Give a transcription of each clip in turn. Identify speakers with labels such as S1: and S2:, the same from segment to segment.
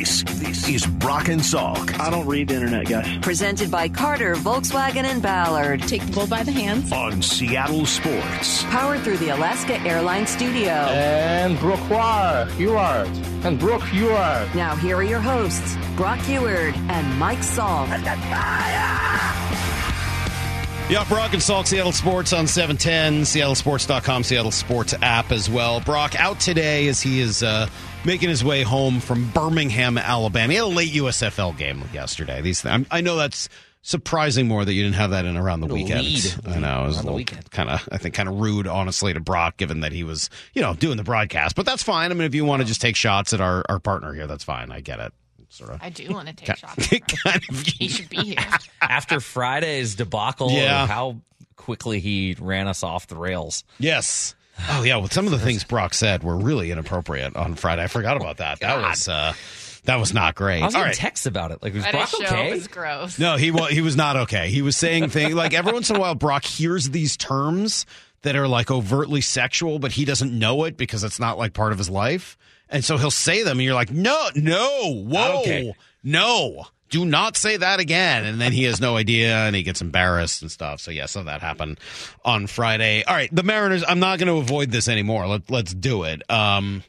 S1: This, this is Brock and Salk
S2: I don't read the internet, guys.
S3: Presented by Carter, Volkswagen, and Ballard.
S4: Take the bull by the hands.
S1: on Seattle Sports.
S3: Powered through the Alaska Airlines Studio.
S5: And Brock Huard. And Brock Huard.
S3: Now, here are your hosts, Brock Huard and Mike Salk.
S6: Yeah, Brock and Salk, Seattle Sports on 710, seattlesports.com, Seattle Sports app as well. Brock out today as he is uh, making his way home from Birmingham, Alabama. He had a late USFL game yesterday. These, I, I know that's surprising more that you didn't have that in around the weekend.
S7: lead
S6: I know. It was
S7: on
S6: a little kind of, I think, kind of rude, honestly, to Brock, given that he was, you know, doing the broadcast. But that's fine. I mean, if you want to just take shots at our, our partner here, that's fine. I get it. Sort of.
S4: I do want to take shots. at
S6: kind of
S4: He should be here.
S7: After Friday's debacle,
S6: Yeah.
S7: how quickly he ran us off the rails.
S6: Yes. Oh yeah. Well, some of the things Brock said were really inappropriate on Friday. I forgot about that. That was uh, that was not great.
S7: I was
S6: All
S7: getting
S6: right.
S7: texts about it. Like, was
S4: Friday's
S7: Brock
S4: show
S7: okay?
S4: was gross.
S6: No, he was he was not okay. He was saying things like every once in a while Brock hears these terms that are like overtly sexual, but he doesn't know it because it's not like part of his life. And so he'll say them and you're like, "No, no. Whoa.
S7: okay.
S6: No. Do not say that again." And then he has no idea and he gets embarrassed and stuff. So yeah, some of that happened on Friday. All right, the Mariners, I'm not going to avoid this anymore. Let, let's do it. Um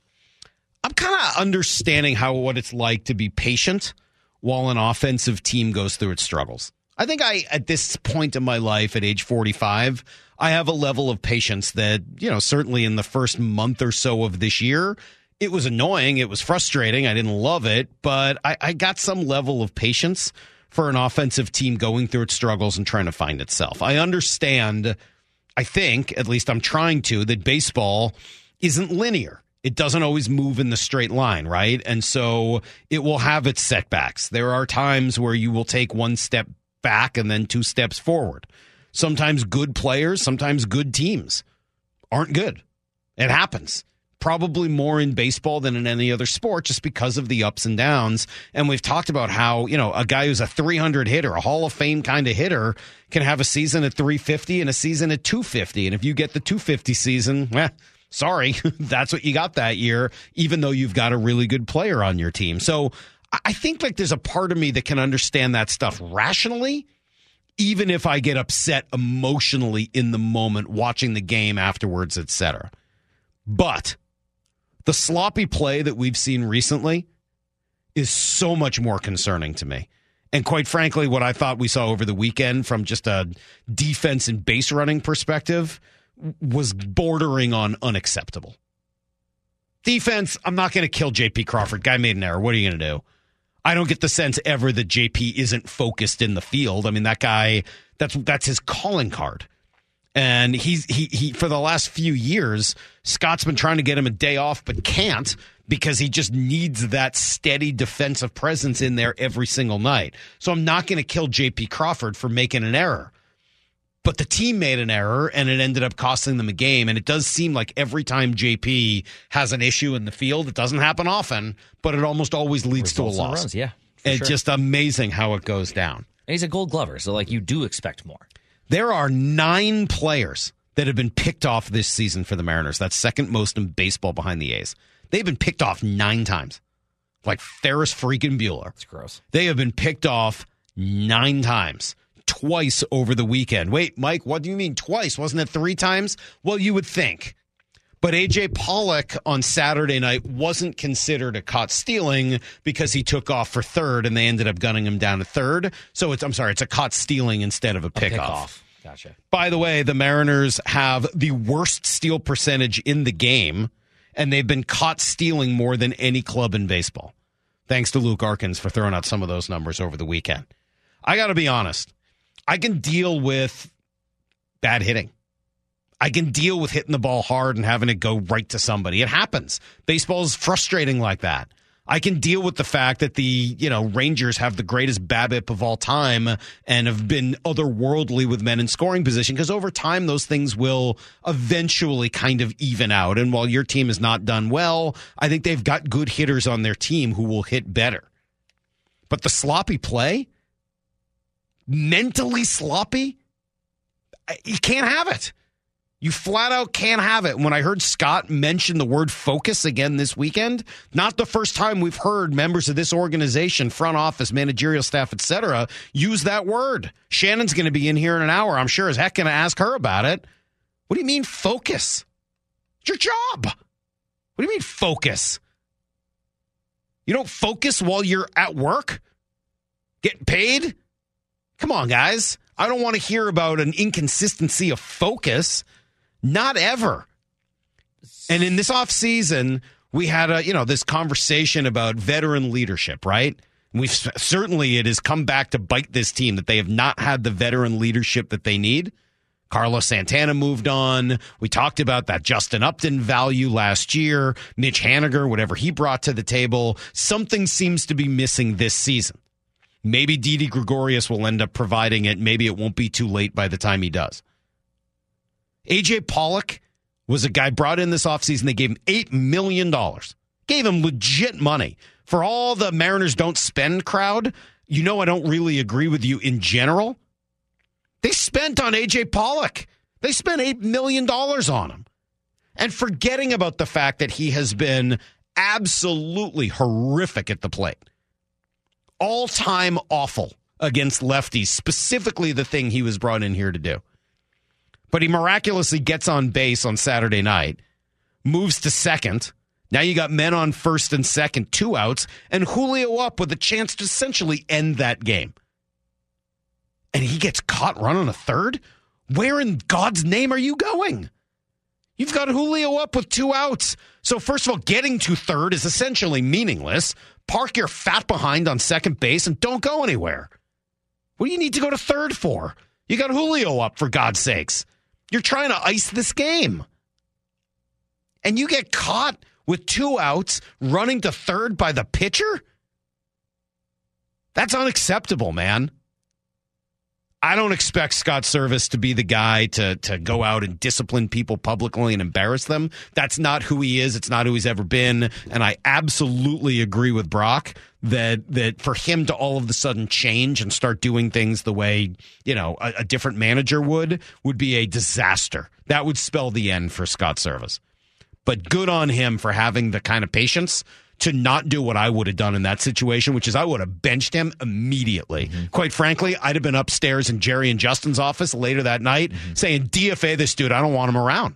S6: I'm kind of understanding how what it's like to be patient while an offensive team goes through its struggles. I think I at this point in my life at age 45, I have a level of patience that, you know, certainly in the first month or so of this year, it was annoying, it was frustrating, I didn't love it, but I, I got some level of patience for an offensive team going through its struggles and trying to find itself. I understand I think, at least I'm trying to, that baseball isn't linear. It doesn't always move in the straight line, right? And so it will have its setbacks. There are times where you will take one step back and then two steps forward. Sometimes good players, sometimes good teams aren't good. It happens. Probably more in baseball than in any other sport just because of the ups and downs. And we've talked about how, you know, a guy who's a 300 hitter, a Hall of Fame kind of hitter, can have a season at 350 and a season at 250. And if you get the 250 season, eh, sorry, that's what you got that year, even though you've got a really good player on your team. So I- think like there's a part of me that can understand that stuff rationally even if I get upset emotionally in the moment watching the game afterwards, etc. But the sloppy play that we've seen recently is so much more concerning to me. And quite frankly, what I thought we saw over the weekend from just a defense and base running perspective was bordering on unacceptable. Defense, I'm not going to kill JP Crawford. Guy made an error. What are you going to do? I don't get the sense ever that JP isn't focused in the field. I mean, that guy, that's that's his calling card. And he's he he for the last few years, Scott's been trying to get him a day off, but can't because he just needs that steady defensive presence in there every single night. So I'm not going to kill JP Crawford for making an error. But the team made an error and it ended up costing them a game. And it does seem like every time JP has an issue in the field, it doesn't happen often, but it almost always leads
S7: Results
S6: to a loss.
S7: runs, yeah,
S6: It's
S7: sure.
S6: just amazing how it goes down.
S7: And he's a gold glover, so like you do expect more.
S6: There are nine players that have been picked off this season for the Mariners. That's second most in baseball behind the A's. They've been picked off nine times. Like Ferris freaking Bueller.
S7: It's gross.
S6: They have been picked off nine times, twice over the weekend. Wait, Mike, what do you mean twice? Wasn't it three times? Well, you would think. But AJ Pollock on Saturday night wasn't considered a caught stealing because he took off for third and they ended up gunning him down to third. So it's I'm sorry, it's a caught stealing instead of a pickoff.
S7: Pick off. Gotcha.
S6: By the way, the Mariners have the worst steal percentage in the game, and they've been caught stealing more than any club in baseball. Thanks to Luke Arkins for throwing out some of those numbers over the weekend. I got to be honest. I can deal with bad hitting. I can deal with hitting the ball hard and having it go right to somebody. It happens. Baseball is frustrating like that. I can deal with the fact that the you know Rangers have the greatest BABIP of all time and have been otherworldly with men in scoring position because over time those things will eventually kind of even out. And while your team has not done well, I think they've got good hitters on their team who will hit better. But the sloppy play, mentally sloppy, you can't have it. You flat out can't have it. When I heard Scott mention the word focus again this weekend, not the first time we've heard members of this organization, front office, managerial staff, etc., use that word. Shannon's going to be in here in an hour. I'm sure as heck going to ask her about it. What do you mean focus? It's your job. What do you mean focus? You don't focus while you're at work? Getting paid? Come on, guys. I don't want to hear about an inconsistency of focus. Not ever. And in this off season, we had a you know this conversation about veteran leadership, right? We've certainly it has come back to bite this team that they have not had the veteran leadership that they need. Carlos Santana moved on. We talked about that Justin Upton value last year. Mitch Haniger, whatever he brought to the table. Something seems to be missing this season. Maybe Didi Gregorius will end up providing it. Maybe it won't be too late by the time he does. AJ Pollock was a guy brought in this offseason. They gave him $8 million. Gave him legit money. For all the Mariners don't spend crowd, you know I don't really agree with you in general. They spent on AJ Pollock. They spent $8 million on him. And forgetting about the fact that he has been absolutely horrific at the plate. All time awful against lefties, specifically the thing he was brought in here to do but he miraculously gets on base on Saturday night, moves to second. Now you got men on first and second, two outs, and Julio up with a chance to essentially end that game. And he gets caught running a third? Where in God's name are you going? You've got Julio up with two outs. So, first of all, getting to third is essentially meaningless. Park your fat behind on second base and don't go anywhere. What do you need to go to third for? You got Julio up, for God's sakes. You're trying to ice this game. And you get caught with two outs running to third by the pitcher? That's unacceptable, man. I don't expect Scott Servais to be the guy to to go out and discipline people publicly and embarrass them. That's not who he is. It's not who he's ever been. And I absolutely agree with Brock that that for him to all of a sudden change and start doing things the way you know a, a different manager would would be a disaster. That would spell the end for Scott Servais. But good on him for having the kind of patience to not do what I would have done in that situation, which is I would have benched him immediately. Mm-hmm. Quite frankly, I'd have been upstairs in Jerry and Justin's office later that night mm-hmm. saying, DFA this dude, I don't want him around.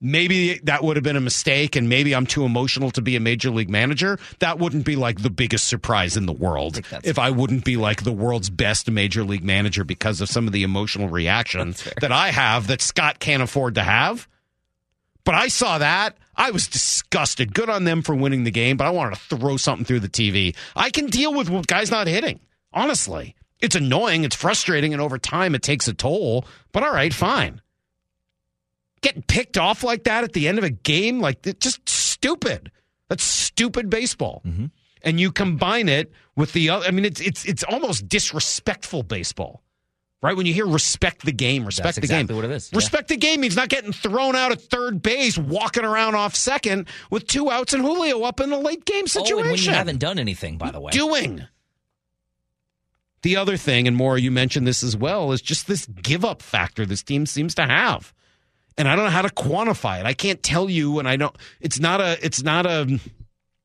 S6: Maybe that would have been a mistake, and maybe I'm too emotional to be a major league manager. That wouldn't be like the biggest surprise in the world I if I wouldn't be like the world's best major league manager because of some of the emotional reaction that I have that Scott can't afford to have. But I saw that. I was disgusted. Good on them for winning the game, but I wanted to throw something through the TV. I can deal with guys not hitting. Honestly, it's annoying, it's frustrating, and over time it takes a toll. But all right, fine. Getting picked off like that at the end of a game, like it's just stupid. That's stupid baseball. Mm-hmm. And you combine it with the other. I mean, it's it's it's almost disrespectful baseball right? When you hear respect the game, respect
S7: That's
S6: the
S7: exactly
S6: game.
S7: what it is.
S6: Respect
S7: yeah.
S6: the game means not getting thrown out at third base, walking around off second with two outs and Julio up in a late game situation. Oh,
S7: and when you haven't done anything, by the way.
S6: Doing. The other thing, and more, you mentioned this as well, is just this give up factor this team seems to have. And I don't know how to quantify it. I can't tell you, and I don't, it's not a, it's not a,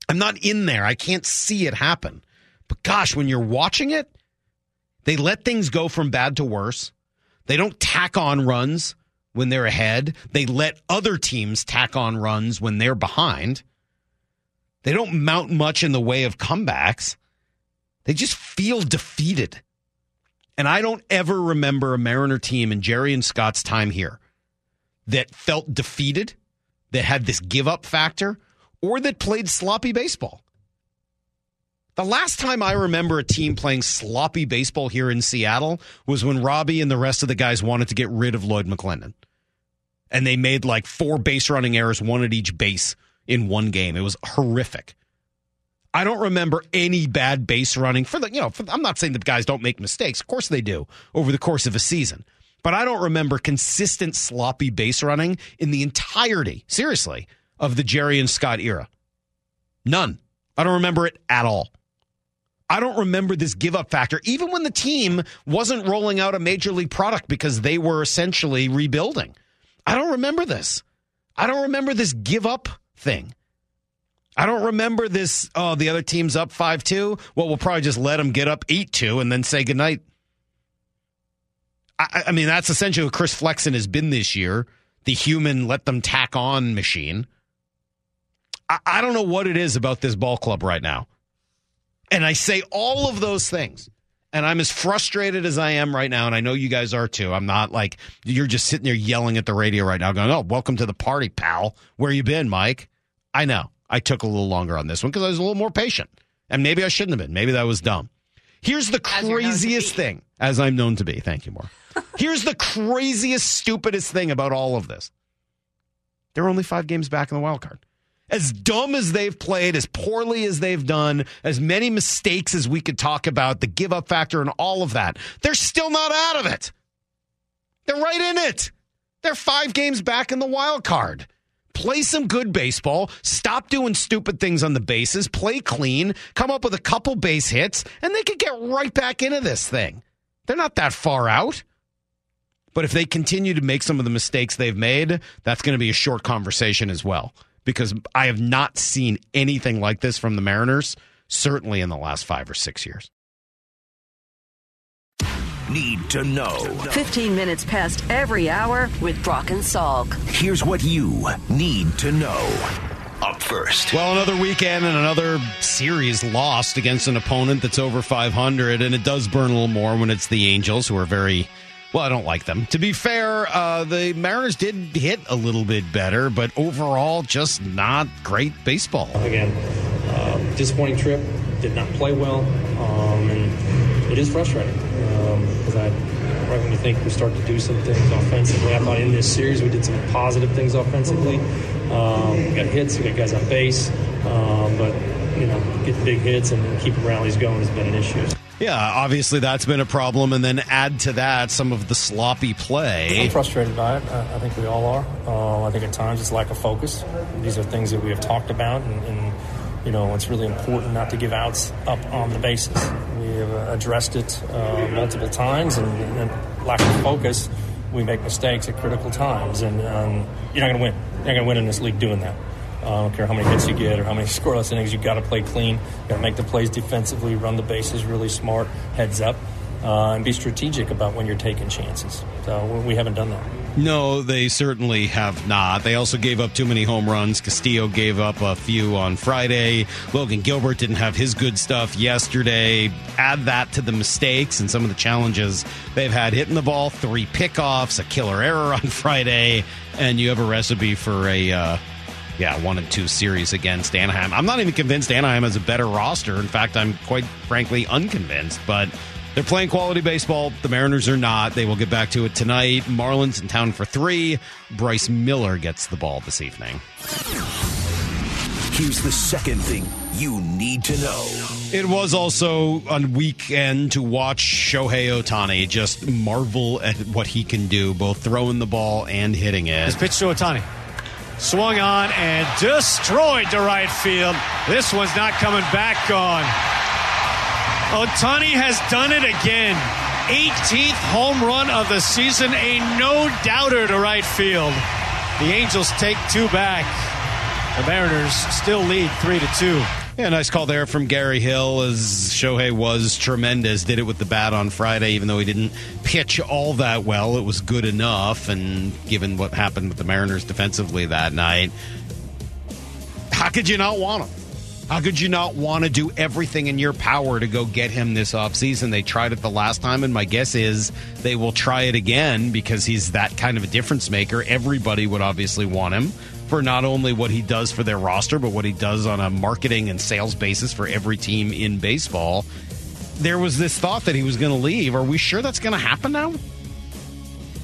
S6: I'm not in there. I can't see it happen. But gosh, when you're watching it, they let things go from bad to worse. They don't tack on runs when they're ahead. They let other teams tack on runs when they're behind. They don't mount much in the way of comebacks. They just feel defeated. And I don't ever remember a Mariner team in Jerry and Scott's time here that felt defeated, that had this give up factor, or that played sloppy baseball. The last time I remember a team playing sloppy baseball here in Seattle was when Robbie and the rest of the guys wanted to get rid of Lloyd McClendon. And they made like four base running errors, one at each base in one game. It was horrific. I don't remember any bad base running for the, you know, for, I'm not saying the guys don't make mistakes. Of course they do over the course of a season. But I don't remember consistent sloppy base running in the entirety, seriously, of the Jerry and Scott era. None. I don't remember it at all. I don't remember this give up factor, even when the team wasn't rolling out a major league product because they were essentially rebuilding. I don't remember this. I don't remember this give up thing. I don't remember this. Oh, the other team's up 5 2. Well, we'll probably just let them get up 8 2 and then say goodnight. I, I mean, that's essentially what Chris Flexen has been this year the human let them tack on machine. I, I don't know what it is about this ball club right now. And I say all of those things. And I'm as frustrated as I am right now. And I know you guys are too. I'm not like you're just sitting there yelling at the radio right now, going, Oh, welcome to the party, pal. Where you been, Mike? I know. I took a little longer on this one because I was a little more patient. And maybe I shouldn't have been. Maybe that was dumb. Here's the craziest thing, as I'm known to be. Thank you, more. Here's the craziest, stupidest thing about all of this. There are only five games back in the wild card. As dumb as they've played, as poorly as they've done, as many mistakes as we could talk about, the give up factor and all of that, they're still not out of it. They're right in it. They're five games back in the wild card. Play some good baseball. Stop doing stupid things on the bases. Play clean. Come up with a couple base hits, and they could get right back into this thing. They're not that far out. But if they continue to make some of the mistakes they've made, that's going to be a short conversation as well. Because I have not seen anything like this from the Mariners, certainly in the last five or six years.
S1: Need to know.
S3: 15 minutes past every hour with Brock and Salk.
S1: Here's what you need to know. Up first.
S6: Well, another weekend and another series lost against an opponent that's over 500, and it does burn a little more when it's the Angels, who are very well, I don't like them. To be fair, uh, the Mariners did hit a little bit better, but overall, just not great baseball.
S2: Again, uh, disappointing trip. Did not play well, um, and it is frustrating because I right when you think we start to do some things offensively. I thought in this series we did some positive things offensively. Um, we got hits, we got guys on base, um, but you know, get big hits and keeping rallies going has been an issue.
S6: Yeah, obviously that's been a problem, and then add to that some of the sloppy play.
S2: I'm frustrated by it. I think we all are. Uh, I think at times it's lack of focus. These are things that we have talked about, and, and you know it's really important not to give outs up on the bases. We have uh, addressed it uh, multiple times, and, and, lack of focus, we make mistakes at critical times, and um, you're not going to win. You're not going to win in this league doing that. I don't care how many hits you get or how many scoreless innings. You got to play clean. You got to make the plays defensively, run the bases really smart, heads up, uh, and be strategic about when you're taking chances. So we haven't done that.
S6: No, they certainly have not. They also gave up too many home runs. Castillo gave up a few on Friday. Logan Gilbert didn't have his good stuff yesterday. Add that to the mistakes and some of the challenges they've had hitting the ball, three pickoffs, a killer error on Friday, and you have a recipe for a. Uh, yeah, one and two series against Anaheim. I'm not even convinced Anaheim has a better roster. In fact, I'm quite frankly unconvinced, but they're playing quality baseball. The Mariners are not. They will get back to it tonight. Marlins in town for three. Bryce Miller gets the ball this evening.
S1: Here's the second thing you need to know.
S6: It was also a weekend to watch Shohei Ohtani just marvel at what he can do, both throwing the ball and hitting it.
S8: His pitch to Ohtani swung on and destroyed to right field. This one's not coming back on. Ohtani has done it again. 18th home run of the season, a no doubter to right field. The Angels take two back. The Mariners still lead three to two.
S6: Yeah, nice call there from Gary Hill as Shohei was tremendous. Did it with the bat on Friday, even though he didn't pitch all that well. It was good enough, and given what happened with the Mariners defensively that night, how could you not want him? How could you not want to do everything in your power to go get him this offseason? They tried it the last time, and my guess is they will try it again because he's that kind of a difference maker. Everybody would obviously want him for not only what he does for their roster, but what he does on a marketing and sales basis for every team in baseball. There was this thought that he was going to leave. Are we sure that's going to happen now?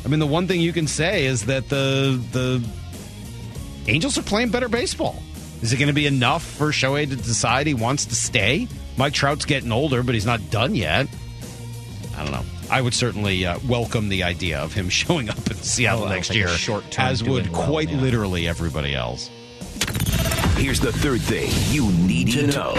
S6: I mean, the one thing you can say is that the the Angels are playing better baseball. Is it going to be enough for Shohei to decide he wants to stay? Mike Trout's getting older, but he's not done yet. I don't know. I would certainly uh, welcome the idea of him showing up in Seattle
S7: well,
S6: next year, as would
S7: well,
S6: quite
S7: yeah.
S6: literally everybody else.
S1: Here's the third thing you need to know.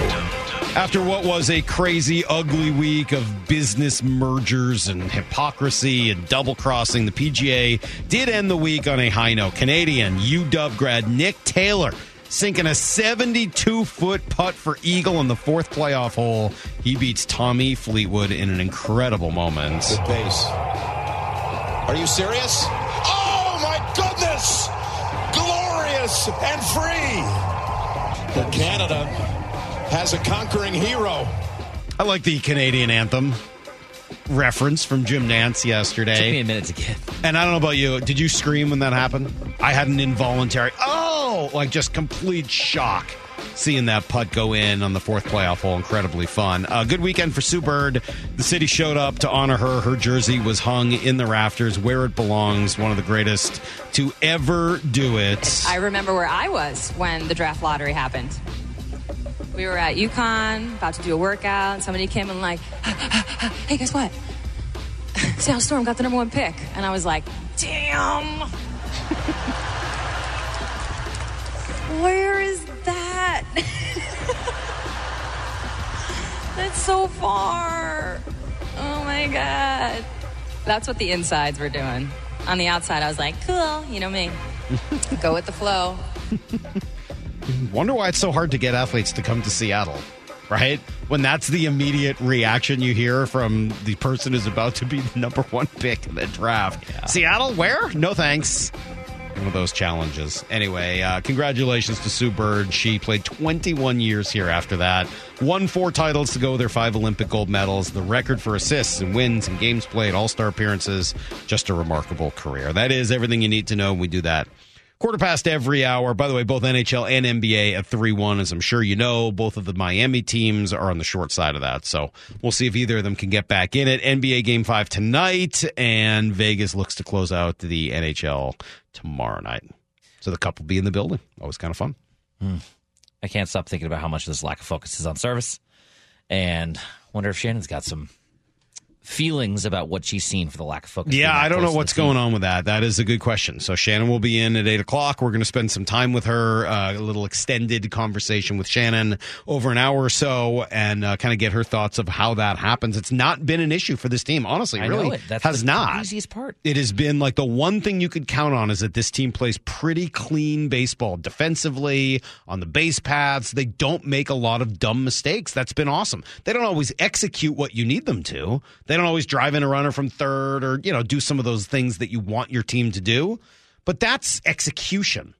S6: After what was a crazy, ugly week of business mergers and hypocrisy and double crossing, the PGA did end the week on a high note. Canadian UW grad Nick Taylor sinking a 72 foot putt for Eagle in the fourth playoff hole. He beats Tommy Fleetwood in an incredible moment.
S9: Good pace. Are you serious? Oh my goodness! Glorious and free. But Canada has a conquering hero.
S6: I like the Canadian anthem reference from Jim Nantz yesterday.
S7: Took me a minute to get.
S6: And I don't know about you. Did you scream when that happened? I had an involuntary, oh, like just complete shock seeing that putt go in on the fourth playoff hole. Incredibly fun. A good weekend for Sue Bird. The city showed up to honor her. Her jersey was hung in the rafters where it belongs. One of the greatest to ever do it.
S10: I remember where I was when the draft lottery happened. We were at UConn, about to do a workout, and somebody came and like, hey, guess what? Seattle Storm got the number one pick. And I was like, damn. Where is that? That's so far. Oh my God. That's what the insides were doing. On the outside, I was like, cool, you know me. Go with the flow.
S6: Wonder why it's so hard to get athletes to come to Seattle, right? When that's the immediate reaction you hear from the person who's about to be the number one pick in the draft. Seattle, where? No thanks. One of those challenges. Anyway, uh, congratulations to Sue Bird. She played 21 years here after that. Won four titles to go with her five Olympic gold medals. The record for assists and wins and games played, all star appearances. Just a remarkable career. That is everything you need to know. When we do that Quarter past every hour. By the way, both NHL and NBA at 3 1, as I'm sure you know. Both of the Miami teams are on the short side of that. So we'll see if either of them can get back in it. NBA game five tonight, and Vegas looks to close out the NHL tomorrow night. So the cup will be in the building. Always kind of fun.
S7: Hmm. I can't stop thinking about how much this lack of focus is on Servais. And wonder if Shannon's got some feelings about what she's seen for the lack of focus.
S6: Yeah, I don't know what's going on with that. That is a good question. So Shannon will be in at eight o'clock. We're going to spend some time with her, uh, a little extended conversation with Shannon over an hour or so, and uh, kind of get her thoughts of how that happens. It's not been an issue for this team, honestly.
S7: I
S6: really.
S7: That's
S6: has
S7: the
S6: not.
S7: craziest part.
S6: It has been like the one thing you could count on is that this team plays pretty clean baseball defensively on the base paths. They don't make a lot of dumb mistakes. That's been awesome. They don't always execute what you need them to. They don't always drive in a runner from third or, you know, do some of those things that you want your team to do. But that's execution.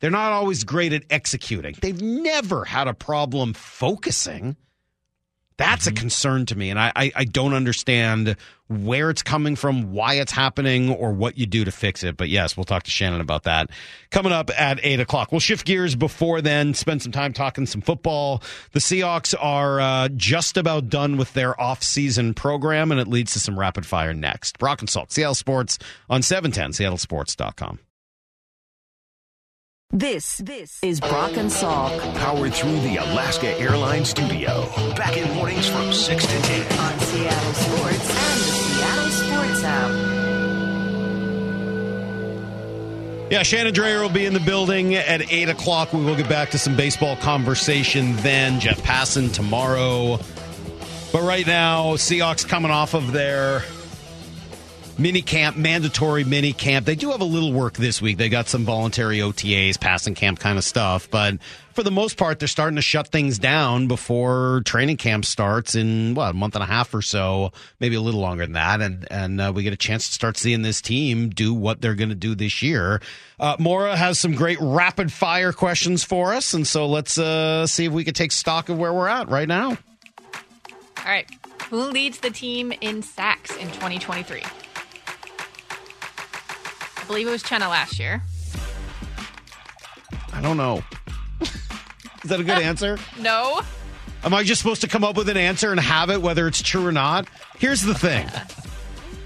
S6: They're not always great at executing. They've never had a problem focusing. That's a mm-hmm. concern to me, and I, I, I don't understand where it's coming from, why it's happening, or what you do to fix it. But yes, we'll talk to Shannon about that coming up at eight o'clock. We'll shift gears before then, spend some time talking some football. The Seahawks are uh, just about done with their off-season program, and it leads to some rapid fire next. Brock and Salk, Seattle Sports on seven ten, seattlesports.com.
S3: This this is Brock and Salk
S1: Powered through the Alaska Airlines studio. Back in mornings from 6 to 10.
S3: on Seattle Sports and the Seattle Sports app.
S6: Yeah, Shannon Drayer will be in the building at 8 o'clock. We will get back to some baseball conversation then. Jeff Passan tomorrow. But right now, Seahawks coming off of their mini camp, mandatory mini camp. They do have a little work this week. They got some voluntary OTAs, passing camp kind of stuff. But for the most part, they're starting to shut things down before training camp starts in what a month and a half or so, maybe a little longer than that. And and uh, we get a chance to start seeing this team do what they're going to do this year. Uh, Mora has some great rapid fire questions for us, and so let's uh, see if we can take stock of where we're at right now.
S4: All right. Who leads the team in sacks in 2023? I believe it was Chenna last year.
S6: I don't know. Is that a good answer?
S4: No.
S6: Am I just supposed to come up with an answer and have it whether it's true or not? Here's the thing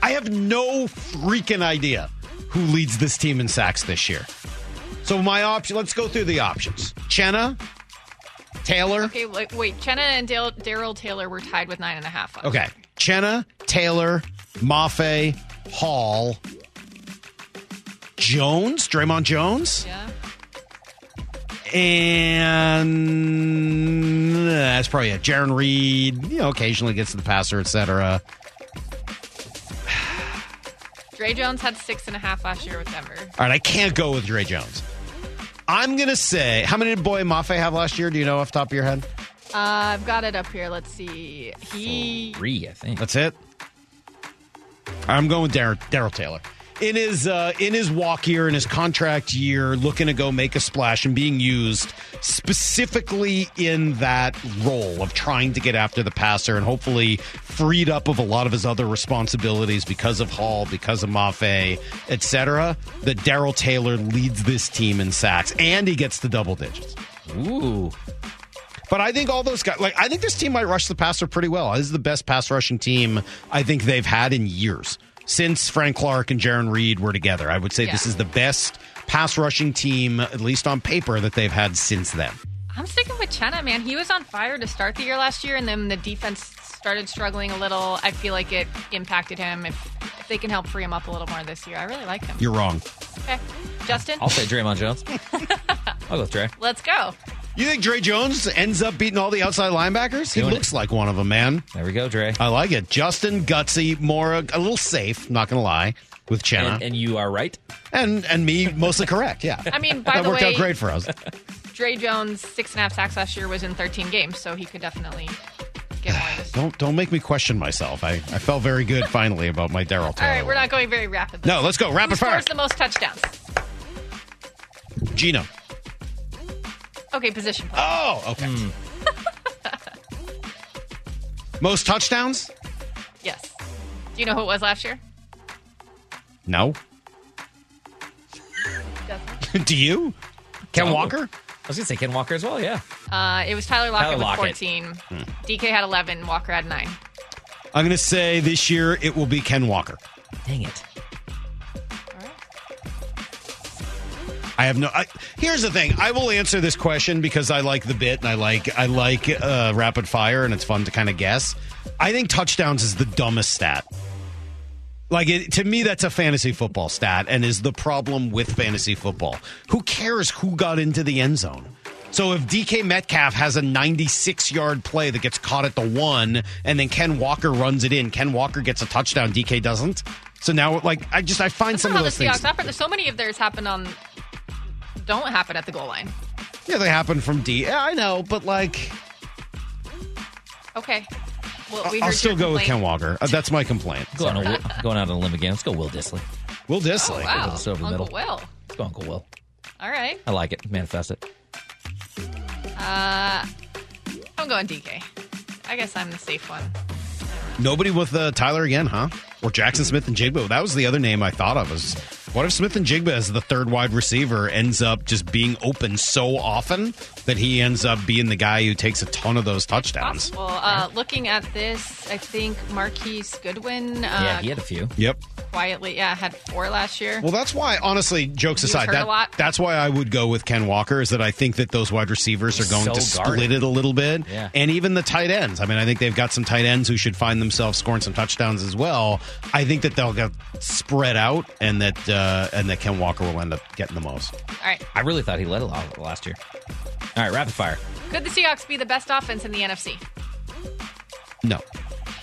S6: I have no freaking idea who leads this team in sacks this year. So, my option, let's go through the options Chenna, Taylor.
S4: Okay, wait. wait. Chenna and Darrell Taylor were tied with nine and a half.
S6: Okay. Chenna, Taylor, Mafe, Hall, Jones, Dre'Mont Jones,
S4: Yeah.
S6: and that's probably it. Jarran Reed, you know, occasionally gets to the passer, etc.
S4: Dre Jones had six and a half last year with Denver.
S6: All right, I can't go with Dre Jones. I'm gonna say, how many did Boye Mafe have last year? Do you know off the top of your head?
S4: Uh, I've got it up here. Let's see. He
S7: Three, I think.
S6: That's it. I'm going with Darrell Taylor. In his uh, in his walk year, in his contract year, looking to go make a splash and being used specifically in that role of trying to get after the passer and hopefully freed up of a lot of his other responsibilities because of Hall, because of Mafe, etc. That Darrell Taylor leads this team in sacks and he gets to double digits.
S7: Ooh.
S6: But I think all those guys, like, I think this team might rush the passer pretty well. This is the best pass rushing team I think they've had in years since Frank Clark and Jarran Reed were together. I would say
S4: Yeah.
S6: this is the best pass rushing team, at least on paper, that they've had since then.
S4: I'm sticking with Chenna, man. He was on fire to start the year last year, and then the defense started struggling a little. I feel like it impacted him. If if they can help free him up a little more this year, I really like him.
S6: You're wrong.
S4: Okay, Justin,
S7: I'll say Dre'Mont Jones. I'll go with Dre.
S4: let's go.
S6: You think Dre Jones ends up beating all the outside linebackers? He
S7: Doing
S6: looks like one of them, man.
S7: There we go, Dre.
S6: I like it. Justin Gutsy, more a, a little safe, not going to lie, with Chenna.
S7: And, and you are right.
S6: And, and me mostly correct, yeah.
S4: I mean, by
S6: that
S4: the
S6: worked
S4: way,
S6: out great for us.
S4: Dre Jones six and a half sacks last year was in 13 games, so he could definitely get more. This.
S6: Don't don't make me question myself. I, I felt very good finally about my Daryl
S4: All
S6: Taylor.
S4: right, we're not going very rapidly.
S6: No, let's go. Rapid
S4: Who
S6: fire.
S4: scores the most touchdowns?
S6: Geno.
S4: Okay, position player.
S6: Oh, okay. Most touchdowns?
S4: Yes. Do you know who it was last year?
S6: No.
S4: Justin?
S6: Do you? Ken
S7: Oh.
S6: Walker?
S7: I was going to say Ken Walker as well, yeah.
S4: Uh, it was Tyler Lockett
S7: Tyler
S4: with
S7: Lockett.
S4: 14.
S6: Hmm.
S4: DK had 11. Walker had 9.
S6: I'm going to say this year it will be Ken Walker.
S7: Dang it.
S6: I have no. I, here's the thing. I will answer this question because I like the bit and I like I like uh, rapid fire and it's fun to kind of guess. I think touchdowns is the dumbest stat. Like it, to me, that's a fantasy football stat and is the problem with fantasy football. Who cares who got into the end zone? So if DK Metcalf has a 96 yard play that gets caught at the one, and then Ken Walker runs it in, Ken Walker gets a touchdown, DK doesn't. So now, like, I just I find
S4: That's
S6: some of those things.
S4: Operate. There's so many of theirs happen on. Don't happen at the goal line.
S6: Yeah, they happen from D. Yeah, I know, but like,
S4: Okay. Well, we
S6: I'll still
S4: your
S6: go with. Ken Walker. Uh, that's my complaint.
S7: Going, on, going out on a limb again. Let's go Will Dissly.
S6: Will Dissly.
S4: Oh, wow.
S7: Let's go over the
S4: Uncle
S7: middle.
S4: Will.
S7: Let's go Uncle Will.
S4: All right.
S7: I like it. Manifest it.
S4: Uh, I'm going DK. I guess I'm the safe one.
S6: Nobody with uh, Tyler again, huh? Or Jaxon Smith-Njigba. That was the other name I thought of. Was what if Smith-Njigba as the third wide receiver ends up just being open so often that he ends up being the guy who takes a ton of those touchdowns?
S4: Possible. Uh, looking at this, I think Marquise Goodwin. Uh,
S7: yeah, he had a few.
S6: Yep.
S4: Quietly, yeah, had four last year.
S6: Well, that's why, honestly, jokes
S4: He
S6: aside,
S4: hurt a
S6: that,
S4: lot.
S6: that's why I would go with Ken Walker. Is that I think that those wide receivers are going
S7: So
S6: to split it a little bit,
S7: Yeah.
S6: and even the tight ends. I mean, I think they've got some tight ends who should find themselves scoring some touchdowns as well. I think that they'll get spread out, and that uh, and that Ken Walker will end up getting the most.
S4: All right.
S7: I really thought he led a lot last year. All right, rapid fire.
S4: Could the Seahawks be the best offense in the NFC?
S6: No,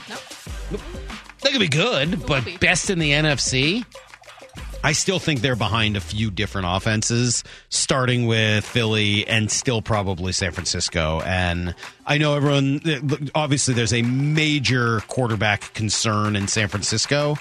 S4: No.
S6: They could be good, but
S4: be?
S6: best in the NFC. I still think they're behind a few different offenses, starting with Philly and still probably San Francisco. And I know everyone, obviously, there's a major quarterback concern in San Francisco.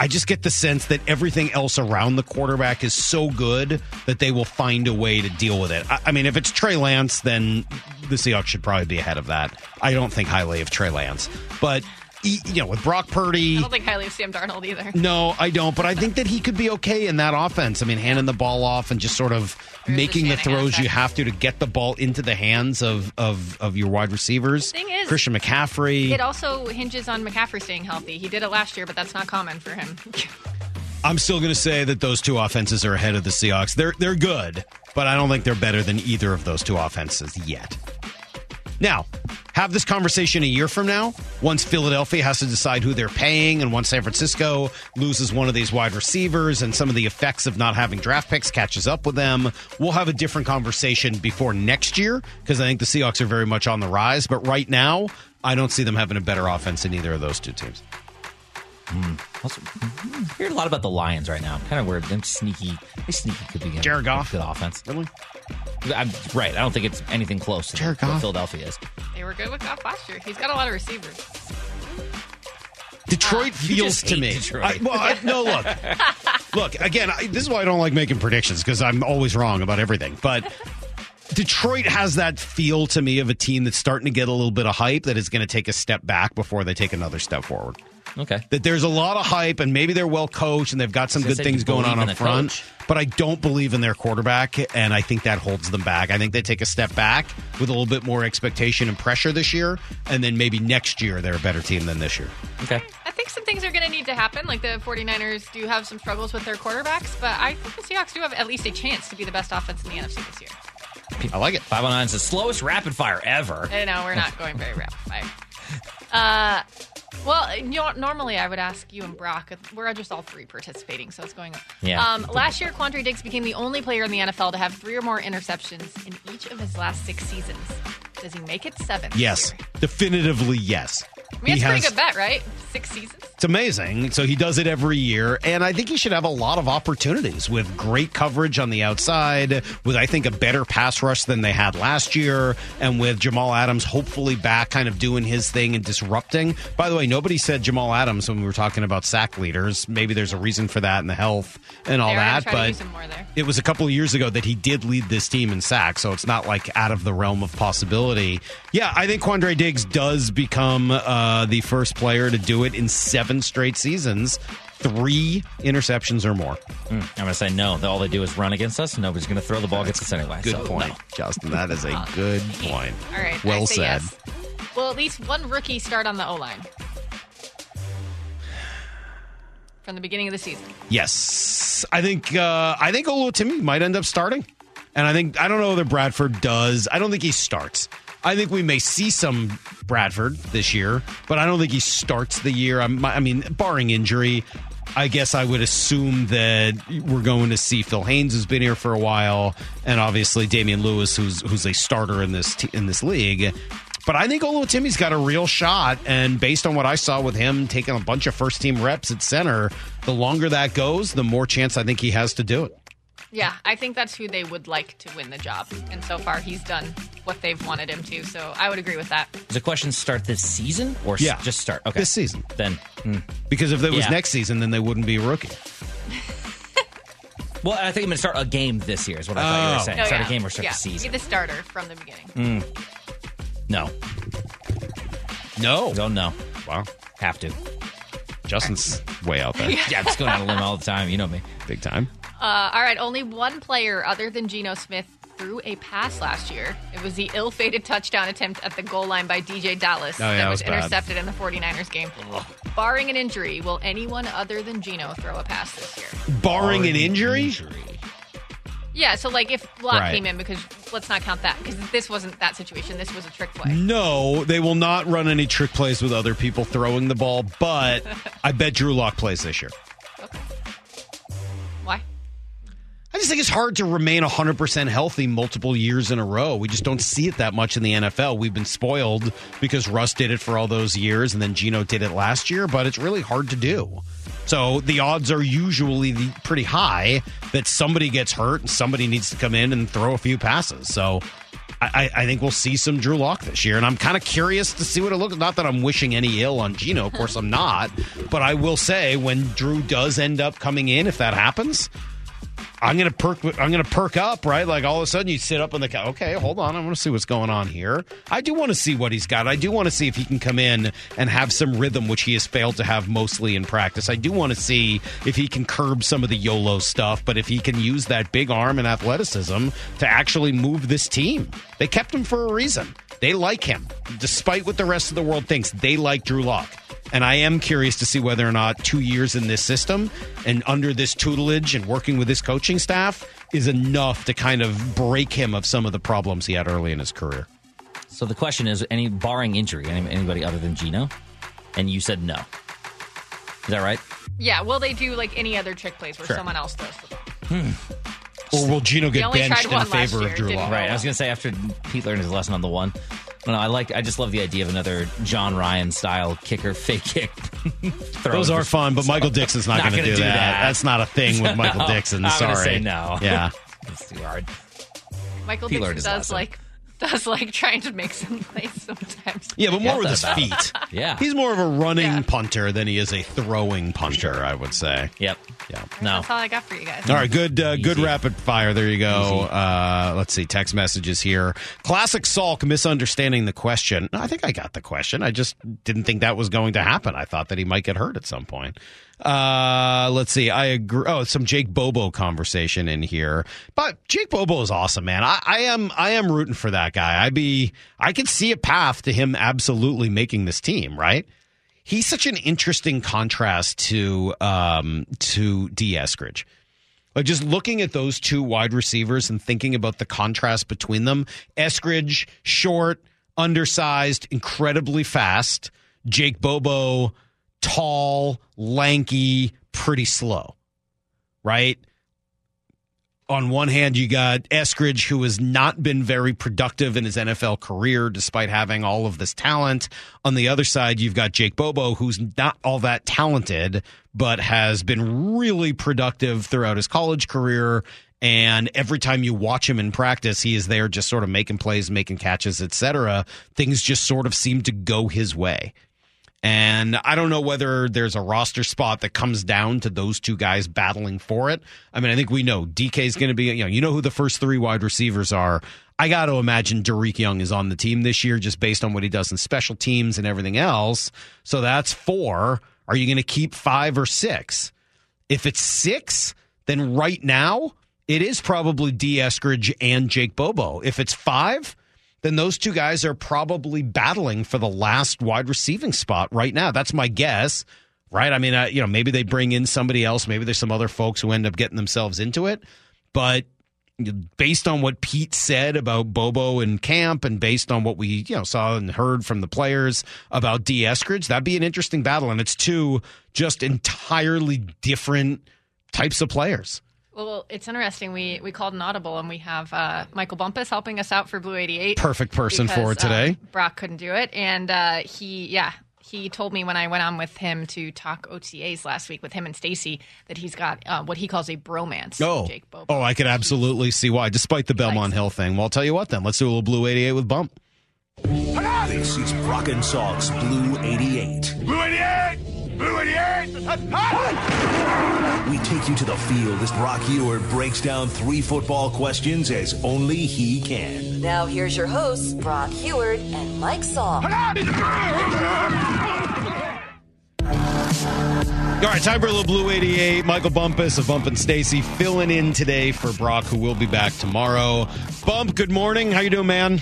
S6: I just get the sense that everything else around the quarterback is so good that they will find a way to deal with it. I, I mean, if it's Trey Lance, then the Seahawks should probably be ahead of that. I don't think highly of Trey Lance, but y- you know, with Brock Purdy,
S4: I don't think highly of Sam Darnold either.
S6: no, I don't. But I think that he could be okay in that offense. I mean, handing the ball off and just sort of
S4: There's
S6: making the, throws you have to to get the ball into the hands of of, of your wide receivers.
S4: Thing is-
S6: Christian McCaffrey.
S4: It also hinges on McCaffrey staying healthy. He did it last year, but that's not common for him.
S6: I'm still going to say that those two offenses are ahead of the Seahawks. They're they're good, but I don't think they're better than either of those two offenses yet. Now, have this conversation a year from now, once Philadelphia has to decide who they're paying, and once San Francisco loses one of these wide receivers, and some of the effects of not having draft picks catches up with them. We'll have a different conversation before next year because I think the Seahawks are very much on the rise. But right now, I don't see them having a better offense than either of those two teams.
S7: Also, mm, hearing a lot about the Lions right now. Kind of weird. Them sneaky, they sneaky could be
S6: Jared Goff.
S7: good offense.
S6: Really?
S7: I'm right. I don't think it's anything close to
S6: Jared
S7: what
S6: Goff.
S7: Philadelphia is.
S4: They were good with Goff last year. He's got a lot of receivers.
S6: Detroit feels to me.
S7: Detroit.
S6: I, well, I, no, look, look again. I, this is why I don't like making predictions because I'm always wrong about everything. But Detroit has that feel to me of a team that's starting to get a little bit of hype that is going to take a step back before they take another step forward.
S7: Okay.
S6: That there's a lot of hype and maybe they're well coached and they've got some good things going on
S7: believe in
S6: up
S7: the
S6: front.
S7: coach.
S6: But I don't believe in their quarterback, and I think that holds them back. I think they take a step back with a little bit more expectation and pressure this year, and then maybe next year they're a better team than this year.
S7: Okay.
S4: I think some things are going to need to happen. Like the 49ers do have some struggles with their quarterbacks, but I think the Seahawks do have at least a chance to be the best offense in the NFC this year.
S6: I like it.
S7: 509 is the slowest rapid fire ever.
S4: I know we're not going very rapid fire. Uh, well, you know, normally I would ask you and Brock. We're just all three participating, so it's going on.
S7: Yeah.
S4: Um, last year, Quandre Diggs became the only player in the NFL to have three or more interceptions in each of his last six seasons. Does he make it seven?
S6: Yes,
S4: year?
S6: definitively yes.
S4: I mean, it's
S6: He
S4: a pretty
S6: has-
S4: good bet, right? Six seasons.
S6: It's amazing. So he does it every year. And I think he should have a lot of opportunities with great coverage on the outside, with, I think, a better pass rush than they had last year, and with Jamal Adams hopefully back kind of doing his thing and disrupting. By the way, nobody said Jamal Adams when we were talking about sack leaders. Maybe there's a reason for that and the health and all
S4: They are gonna
S6: that. But
S4: use him more there.
S6: it was a couple of years ago that he did lead this team in sacks, so it's not like out of the realm of possibility. Yeah, I think Quandre Diggs does become uh, the first player to do it in seven straight seasons, three interceptions or more.
S7: I'm going to say no. All they do is run against us. Nobody's going to throw the ball against us anyway.
S6: Good
S7: so,
S6: point,
S7: no.
S6: Justin. That is a good point.
S4: All right.
S6: Well
S4: I say
S6: said.
S4: Yes. Well, at least one rookie start on the O line from the beginning of the season.
S6: Yes, I think uh, I think Oluwatimi might end up starting, and I think I don't know whether Bradford does. I don't think he starts. I think we may see some Bradford this year, but I don't think he starts the year. I'm, I mean, barring injury, I guess I would assume that we're going to see Phil Haynes, who's been here for a while, and obviously Damien Lewis, who's who's a starter in this t- in this league. But I think Timmy's got a real shot, and based on what I saw with him taking a bunch of first team reps at center, the longer that goes, the more chance I think he has to do it.
S4: Yeah, I think that's who they would like to win the job. And so far, he's done what they've wanted him to. So I would agree with that.
S7: Does the question start this season or s-
S6: Yeah.
S7: just start? Okay.
S6: This season.
S7: Then, hmm.
S6: Because if it was
S7: Yeah.
S6: next season, then they wouldn't be a rookie.
S7: well, I think I'm going to start a game this year. Is what I thought you
S6: Oh.
S7: were saying.
S4: Oh,
S7: start
S4: yeah.
S7: a game or start
S4: yeah.
S7: the season.
S4: Be the starter from the beginning.
S7: No,
S6: No.
S7: don't know.
S6: Wow.
S7: Have to.
S6: Justin's way out there.
S7: Yeah, I'm going on a limb all the time. You know me.
S6: Big time.
S4: Uh, all right, only one player other than Geno Smith threw a pass last year. It was the ill-fated touchdown attempt at the goal line by DJ Dallas
S6: Oh, yeah,
S4: that
S6: it
S4: was,
S6: was bad.
S4: intercepted in the 49ers game. Barring an injury, will anyone other than Geno throw a pass this year?
S6: Barring an injury? injury?
S4: Yeah, so like if Lock
S6: Right.
S4: came in, because let's not count that, because this wasn't that situation. This was a trick play.
S6: No, they will not run any trick plays with other people throwing the ball, but I bet Drew Lock plays this year. Just think it's hard to remain 100% healthy multiple years in a row. We just don't see it that much in the NFL. We've been spoiled because Russ did it for all those years and then Geno did it last year, but it's really hard to do. So the odds are usually pretty high that somebody gets hurt and somebody needs to come in and throw a few passes. So I, I think we'll see some Drew Lock this year, and I'm kind of curious to see what it looks. Not that I'm wishing any ill on Geno, of course I'm not, but I will say when Drew does end up coming in, if that happens, I'm gonna perk. I'm gonna perk up, right? Like all of a sudden, you sit up on the couch. Okay, hold on. I want to see what's going on here. I do want to see what he's got. I do want to see if he can come in and have some rhythm, which he has failed to have mostly in practice. I do want to see if he can curb some of the YOLO stuff, but if he can use that big arm and athleticism to actually move this team. They kept him for a reason. They like him, despite what the rest of the world thinks. They like Drew Lock. And I am curious to see whether or not two years in this system and under this tutelage and working with this coaching staff is enough to kind of break him of some of the problems he had early in his career.
S7: So the question is, any barring injury, anybody other than Geno? And you said no. Is that right?
S4: Yeah, will they do like any other trick plays where
S7: Sure.
S4: someone else throws the ball? Hmm.
S6: Or will
S4: Geno
S6: get benched in favor
S4: year,
S6: of Drew
S4: didn't
S6: Lock?
S7: Right. I was gonna say after Pete learned his lesson on the one. No, I like. I just love the idea of another Jon Ryan style kicker, fake kick.
S6: Those are fun, but Michael Dickson's not,
S7: Not
S6: going to do
S7: do
S6: that.
S7: that.
S6: That's not a thing with Michael
S7: No,
S6: Dickson.
S7: I'm
S6: Sorry.
S7: say no.
S6: Yeah.
S7: It's too hard.
S4: Michael
S7: He learned
S4: Dickson
S7: his
S4: does
S7: lesson.
S4: like does like trying to make some plays sometimes.
S6: Yeah, but more with his feet.
S7: Yeah.
S6: He's more of a running
S4: Yeah.
S6: punter than he is a throwing punter, I would say.
S7: Yep.
S6: Yeah.
S7: No.
S4: That's all I got for you guys.
S6: All right, good, uh, good
S7: Easy.
S6: rapid fire. There you go.
S7: Easy.
S6: Uh, let's see, text messages here. Classic Salk misunderstanding the question. I think I got the question. I just didn't think that was going to happen. I thought that he might get hurt at some point. Uh, let's see. I agree. Oh, some Jake Bobo conversation in here, but Jake Bobo is awesome, man. I, I am, I am rooting for that guy. I be, I could see a path to him absolutely making this team, right? he's such an interesting contrast to um to Dee Eskridge. Like just looking at those two wide receivers and thinking about the contrast between them. Eskridge, short, undersized, incredibly fast. Jake Bobo, tall, lanky, pretty slow. Right? on one hand, you got Eskridge, who has not been very productive in his NFL career despite having all of this talent. On the other side, you've got Jake Bobo, who's not all that talented, but has been really productive throughout his college career. And every time you watch him in practice, he is there just sort of making plays, making catches, etc. Things just sort of seem to go his way. And I don't know whether there's a roster spot that comes down to those two guys battling for it. I mean, I think we know DK is going to be, you know, you know who the first three wide receivers are. I got to imagine Dareke Young is on the team this year just based on what he does in special teams and everything else. So that's four. Are you going to keep five or six? If it's six, then right now it is probably Dee Eskridge and Jake Bobo. If it's five, then those two guys are probably battling for the last wide receiving spot right now. That's my guess, right? I mean, you know, maybe they bring in somebody else. Maybe there's some other folks who end up getting themselves into it. But based on what Pete said about Bobo and camp, and based on what we you know saw and heard from the players about Dee Eskridge, that'd be an interesting battle. And it's two just entirely different types of players.
S4: Well, it's interesting. We we called an audible, and we have uh, Michael Bumpus helping us out for Blue eighty eight.
S6: Perfect person for it today.
S4: Brock couldn't do it, and uh, he yeah he told me when I went on with him to talk OTAs last week with him and Stacy that he's got uh, what he calls a bromance.
S6: Oh,
S4: Jake Bobo.
S6: oh, I could absolutely see why, despite the Belmont Hill thing. Well, I'll tell you what, then let's do a little Blue 88 with Bump.
S1: This is Brock and Salk's Blue 88.
S9: Blue 88! Blue 88!
S1: We take you to the field as Brock Huard breaks down three football questions as only he can.
S3: Now here's your hosts, Brock Huard and Mike Salk.
S6: All right, time for a little Blue 88. Michael Bumpus of Bump and Stacy filling in today for Brock, who will be back tomorrow. Bump, good morning. How you doing, man?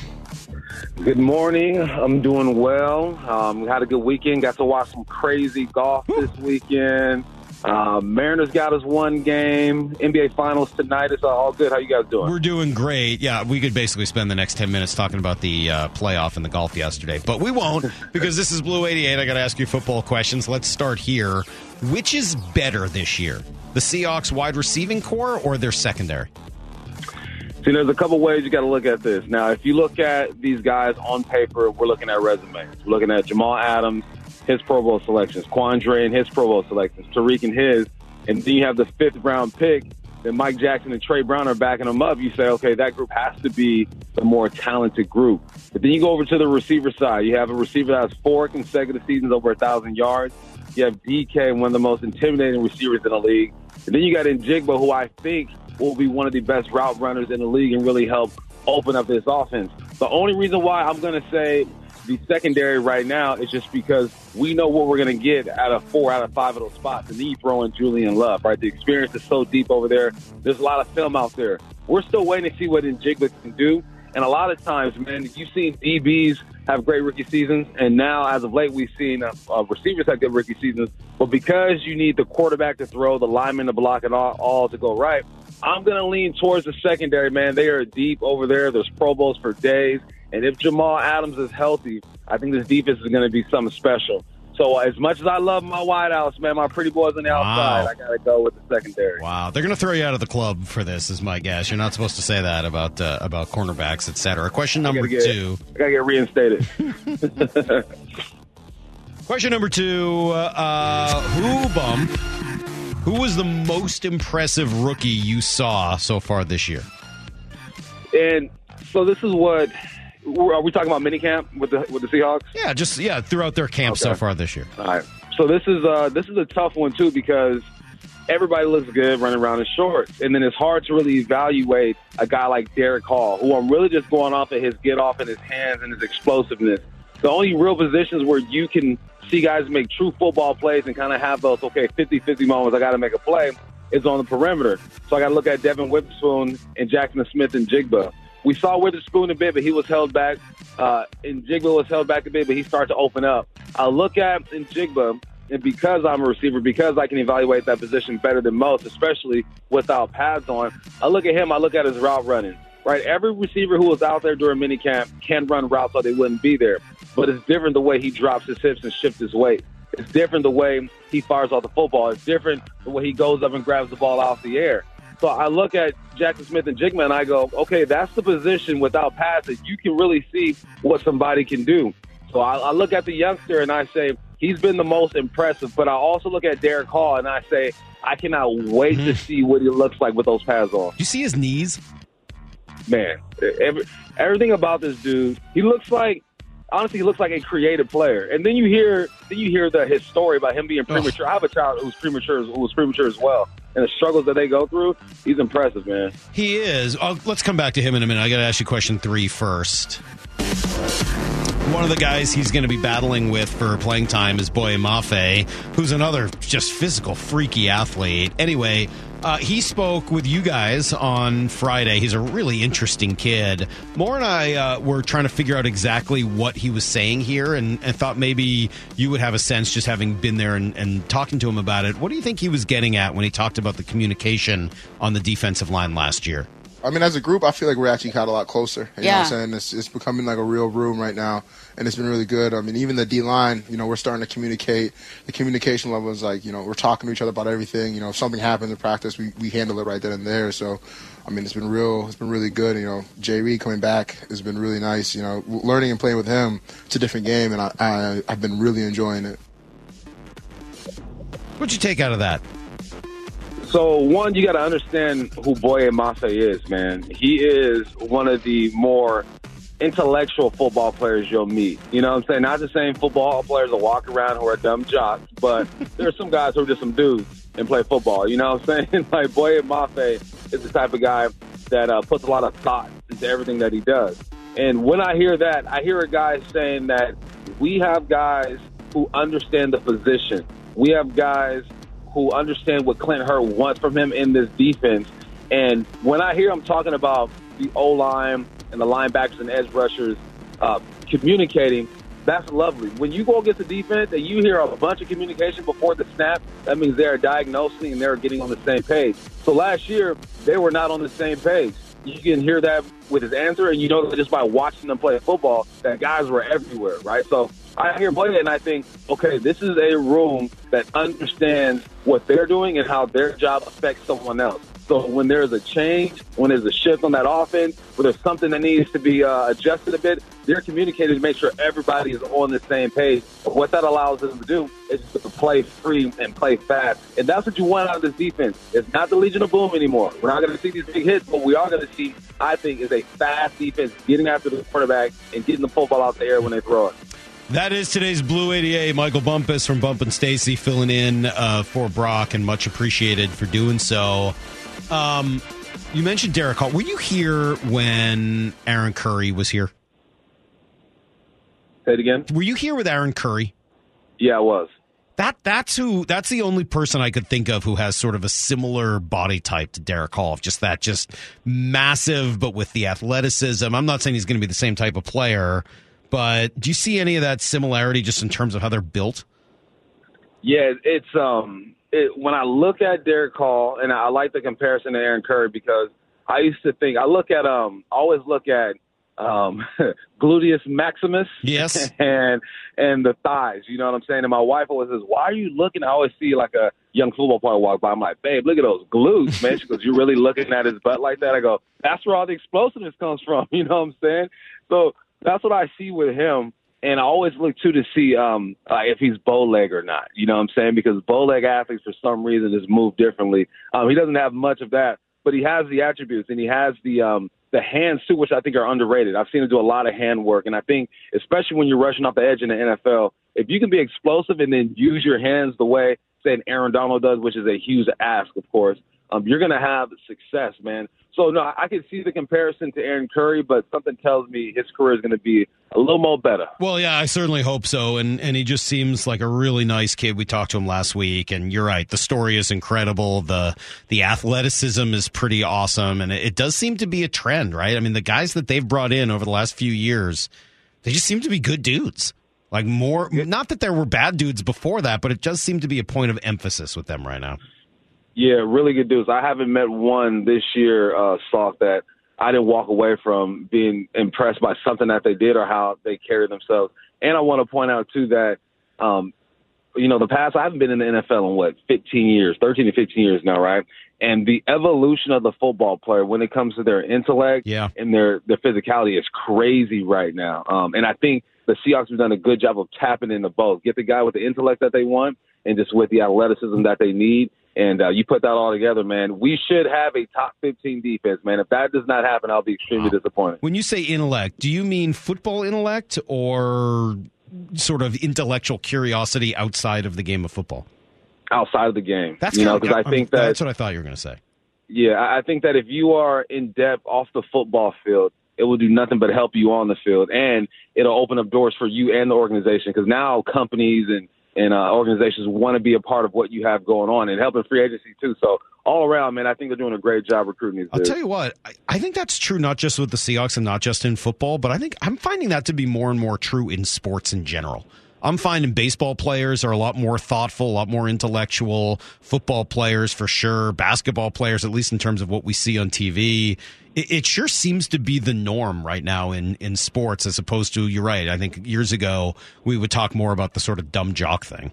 S11: Good morning. I'm doing well. Um, we had a good weekend. Got to watch some crazy golf this weekend. Uh, Mariners got us one game. NBA Finals tonight. It's all good. How you guys doing?
S6: We're doing great. Yeah, we could basically spend the next 10 minutes talking about the uh, playoff and the golf yesterday, but we won't because this is Blue 88. I got to ask you football questions. Let's start here. Which is better this year? The Seahawks wide receiving core or their secondary?
S11: See, there's a couple ways you got to look at this. Now, if you look at these guys on paper, we're looking at resumes. We're looking at Jamal Adams, his Pro Bowl selections, Quandre and his Pro Bowl selections, Tariq and his, and then you have the fifth round pick. Then Mike Jackson and Tre Brown are backing them up. You say, okay, that group has to be the more talented group. But then you go over to the receiver side. You have a receiver that has four consecutive seasons over a thousand yards. You have DK, one of the most intimidating receivers in the league. And then you got Njigba, who I think will be one of the best route runners in the league and really help open up this offense. The only reason why I'm going to say the secondary right now is just because we know what we're going to get out of four out of five of those spots. And then you throw in Julian Love, right? The experience is so deep over there. There's a lot of film out there. We're still waiting to see what Njigba can do. And a lot of times, man, you've seen DBs have great rookie seasons, and now as of late, we've seen uh, uh, receivers have good rookie seasons. But because you need the quarterback to throw, the lineman to block, and all, all to go right, I'm going to lean towards the secondary, man. They are deep over there. There's Pro Bowls for days. And if Jamal Adams is healthy, I think this defense is going to be something special. So as much as I love my wideouts, man, my pretty boys on the outside, I got to go with the secondary.
S6: Wow, they're going to throw you out of the club for this, is my guess. You're not supposed to say that about uh, about cornerbacks, et cetera. Question number
S11: gotta get-
S6: two.
S11: I got to get reinstated.
S6: Question number two. Uh, who bum? Who was the most impressive rookie you saw so far this year?
S11: and so this is what are we talking about minicamp with the with the Seahawks?
S6: Yeah, just yeah, throughout their camp so far this year.
S11: All right. So this is uh this is a tough one too because everybody looks good running around in shorts, and then it's hard to really evaluate a guy like Derick Hall, who I'm really just going off of his get off in his hands and his explosiveness. The only real positions where you can see guys make true football plays and kind of have those okay 50-50 moments. I got to make a play is on the perimeter. So I got to look at Devon Witherspoon and Jaxon Smith-Njigba. We saw Witherspoon a bit, but he was held back. Uh, and Jigba was held back a bit, but he started to open up. I look at in Jigba, and because I'm a receiver, because I can evaluate that position better than most, especially without pads on, I look at him, I look at his route running. Right, every receiver who was out there during minicamp can run routes so they wouldn't be there. But it's different the way he drops his hips and shifts his weight. It's different the way he fires off the football. It's different the way he goes up and grabs the ball off the air. So I look at Jaxon Smith-Njigba and I go, okay, that's the position without that you can really see what somebody can do. So I, I look at the youngster and I say, he's been the most impressive. But I also look at Derick Hall and I say, I cannot wait to mhm. see what he looks like with those pads on.
S6: You see his knees?
S11: Man, every, everything about this dude, he looks like honestly, he looks like a creative player. And then you hear then you hear the his story about him being premature. I have a child who's premature who was premature as well, and the struggles that they go through. He's impressive, man.
S6: He is. Oh, let's come back to him in a minute. I got to ask you question three first. One of the guys he's going to be battling with for playing time is Boye Mafe, who's another just physical, freaky athlete. Anyway, uh, he spoke with you guys on Friday. He's a really interesting kid. Moore and I uh, were trying to figure out exactly what he was saying here and, and thought maybe you would have a sense just having been there and, and talking to him about it. What do you think he was getting at when he talked about the communication on the defensive line last year?
S12: I mean, as a group, I feel like we're actually got a lot closer. You know
S13: Yeah.
S12: what I'm saying? It's, it's becoming like a real room right now, and it's been really good. I mean, even the D line, you know, we're starting to communicate. The communication level is like, you know, we're talking to each other about everything. You know, if something happens in practice, we, we handle it right then and there. So, I mean, it's been real. It's been really good. You know, Jay Reed coming back has been really nice. You know, learning and playing with him, it's a different game, and I, I I've been really enjoying it.
S6: What'd you take out of that?
S11: So one, you got to understand who Boye Mafe is, man. He is one of the more intellectual football players you'll meet. You know what I'm saying? Not the same football players that walk around who are dumb jocks, but there are some guys who are just some dudes and play football. You know what I'm saying? like Boye Mafe is the type of guy that uh, puts a lot of thought into everything that he does. And when I hear that, I hear a guy saying that we have guys who understand the position. We have guys who understand what Clint Hurtt wants from him in this defense. And when I hear him talking about the O line and the linebackers and edge rushers uh, communicating, that's lovely. When you go against the defense and you hear a bunch of communication before the snap, that means they're diagnosing and they're getting on the same page. So last year, they were not on the same page. You can hear that with his answer, and you know just by watching them play football, that guys were everywhere, right? So I hear play and I think, okay, this is a room that understands what they're doing and how their job affects someone else. So when there's a change, when there's a shift on that offense, when there's something that needs to be uh, adjusted a bit, they're communicating to make sure everybody is on the same page. What that allows them to do is to play free and play fast. And that's what you want out of this defense. It's not the Legion of Boom anymore. We're not going to see these big hits, but we are going to see, I think, is a fast defense getting after the quarterback and getting the football out the air when they throw it.
S6: That is today's Blue 88. Michael Bumpus from Bump and Stacy filling in uh, for Brock, and much appreciated for doing so. Um, you mentioned Derick Hall. Were you here when Aaron Curry was here?
S11: Say it again.
S6: Were you here with Aaron Curry?
S11: Yeah, I was.
S6: That that's who that's the only person I could think of who has sort of a similar body type to Derick Hall. Just that just massive but with the athleticism. I'm not saying he's going to be the same type of player, but do you see any of that similarity just in terms of how they're built?
S11: Yeah, it's um it, when I look at Derick Hall, and I like the comparison to Aaron Curry because I used to think I look at um I always look at um, gluteus maximus.
S6: Yes.
S11: and and the thighs. You know what I'm saying? And my wife always says, "Why are you looking?" I always see like a young football player walk by. I'm like, "Babe, look at those glutes, man." She goes, "You're really looking at his butt like that?" I go, "That's where all the explosiveness comes from." You know what I'm saying? So that's what I see with him. And I always look too to see um if he's bow leg or not. You know what I'm saying? Because bow leg athletes for some reason just move differently. Um, he doesn't have much of that, but he has the attributes and he has the um the hands too, which I think are underrated. I've seen him do a lot of hand work, and I think especially when you're rushing off the edge in the NFL, if you can be explosive and then use your hands the way say an Aaron Donald does, which is a huge ask, of course, um, you're to have success, man. So no, I can see the comparison to Aaron Curry, but something tells me his career is going to be a little more better.
S6: Well, yeah, I certainly hope so. And and he just seems like a really nice kid. We talked to him last week, and you're right. The story is incredible. the The athleticism is pretty awesome, and it, it does seem to be a trend, right? I mean, the guys that they've brought in over the last few years, they just seem to be good dudes. Like more, not that there were bad dudes before that, but it does seem to be a point of emphasis with them right now.
S11: Yeah, really good dudes. I haven't met one this year, uh, Salk, that I didn't walk away from being impressed by something that they did or how they carried themselves. And I want to point out too that, um, you know, the past I haven't been in the NFL in what 15 years, 13 to 15 years now, right? And the evolution of the football player when it comes to their intellect
S6: yeah.
S11: and their their physicality is crazy right now. Um, and I think the Seahawks have done a good job of tapping into both. Get the guy with the intellect that they want, and just with the athleticism that they need. And uh, you put that all together, man. We should have a top 15 defense, man. If that does not happen, I'll be extremely disappointed.
S6: When you say intellect, do you mean football intellect or sort of intellectual curiosity outside of the game of football?
S11: Outside of the game.
S6: That's
S11: you know
S6: because
S11: I think that
S6: that's what I thought you were going to say.
S11: Yeah, I think that if you are in depth off the football field, it will do nothing but help you on the field, and it'll open up doors for you and the organization because now companies and and uh, organizations want to be a part of what you have going on and helping free agency too. So all around, man, I think they're doing a great job recruiting these.
S6: I'll
S11: dudes.
S6: tell you what, I, I, think that's true not just with the Seahawks and not just in football, but I think I'm finding that to be more and more true in sports in general. I'm finding baseball players are a lot more thoughtful, a lot more intellectual. Football players, for sure. Basketball players, at least in terms of what we see on TV. It, it, sure seems to be the norm right now in, in sports, as opposed to, you're right. I think years ago, we would talk more about the sort of dumb jock thing.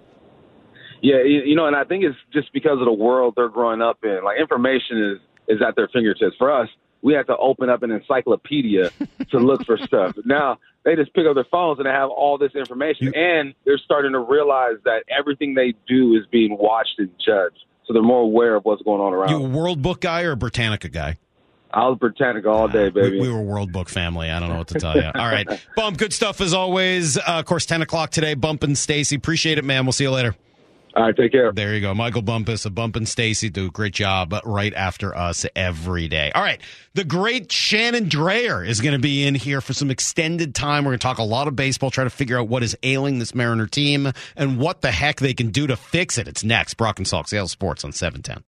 S11: Yeah, you know, and I think it's just because of the world they're growing up in. Like, information is, is at their fingertips. For us, we have to open up an encyclopedia to look for stuff. Now they just pick up their phones and they have all this information, you, and they're starting to realize that everything they do is being watched and judged. So they're more aware of what's going on around.
S6: You a World Book guy or a Britannica guy?
S11: I was Britannica all day, baby.
S6: We, we, were World Book family. I don't know what to tell you. All right, Bump, good stuff as always. Uh, of course, ten o'clock today. Bump and Stacy, appreciate it, man. We'll see you later.
S11: All right, take care.
S6: There you go. Michael Bumpus, a Bump and Stacy do a great job right after us every day. All right. The great Shannon Drayer is going to be in here for some extended time. We're going to talk a lot of baseball, try to figure out what is ailing this Mariner team and what the heck they can do to fix it. It's next. Brock and Salk, Seattle Sports on 710.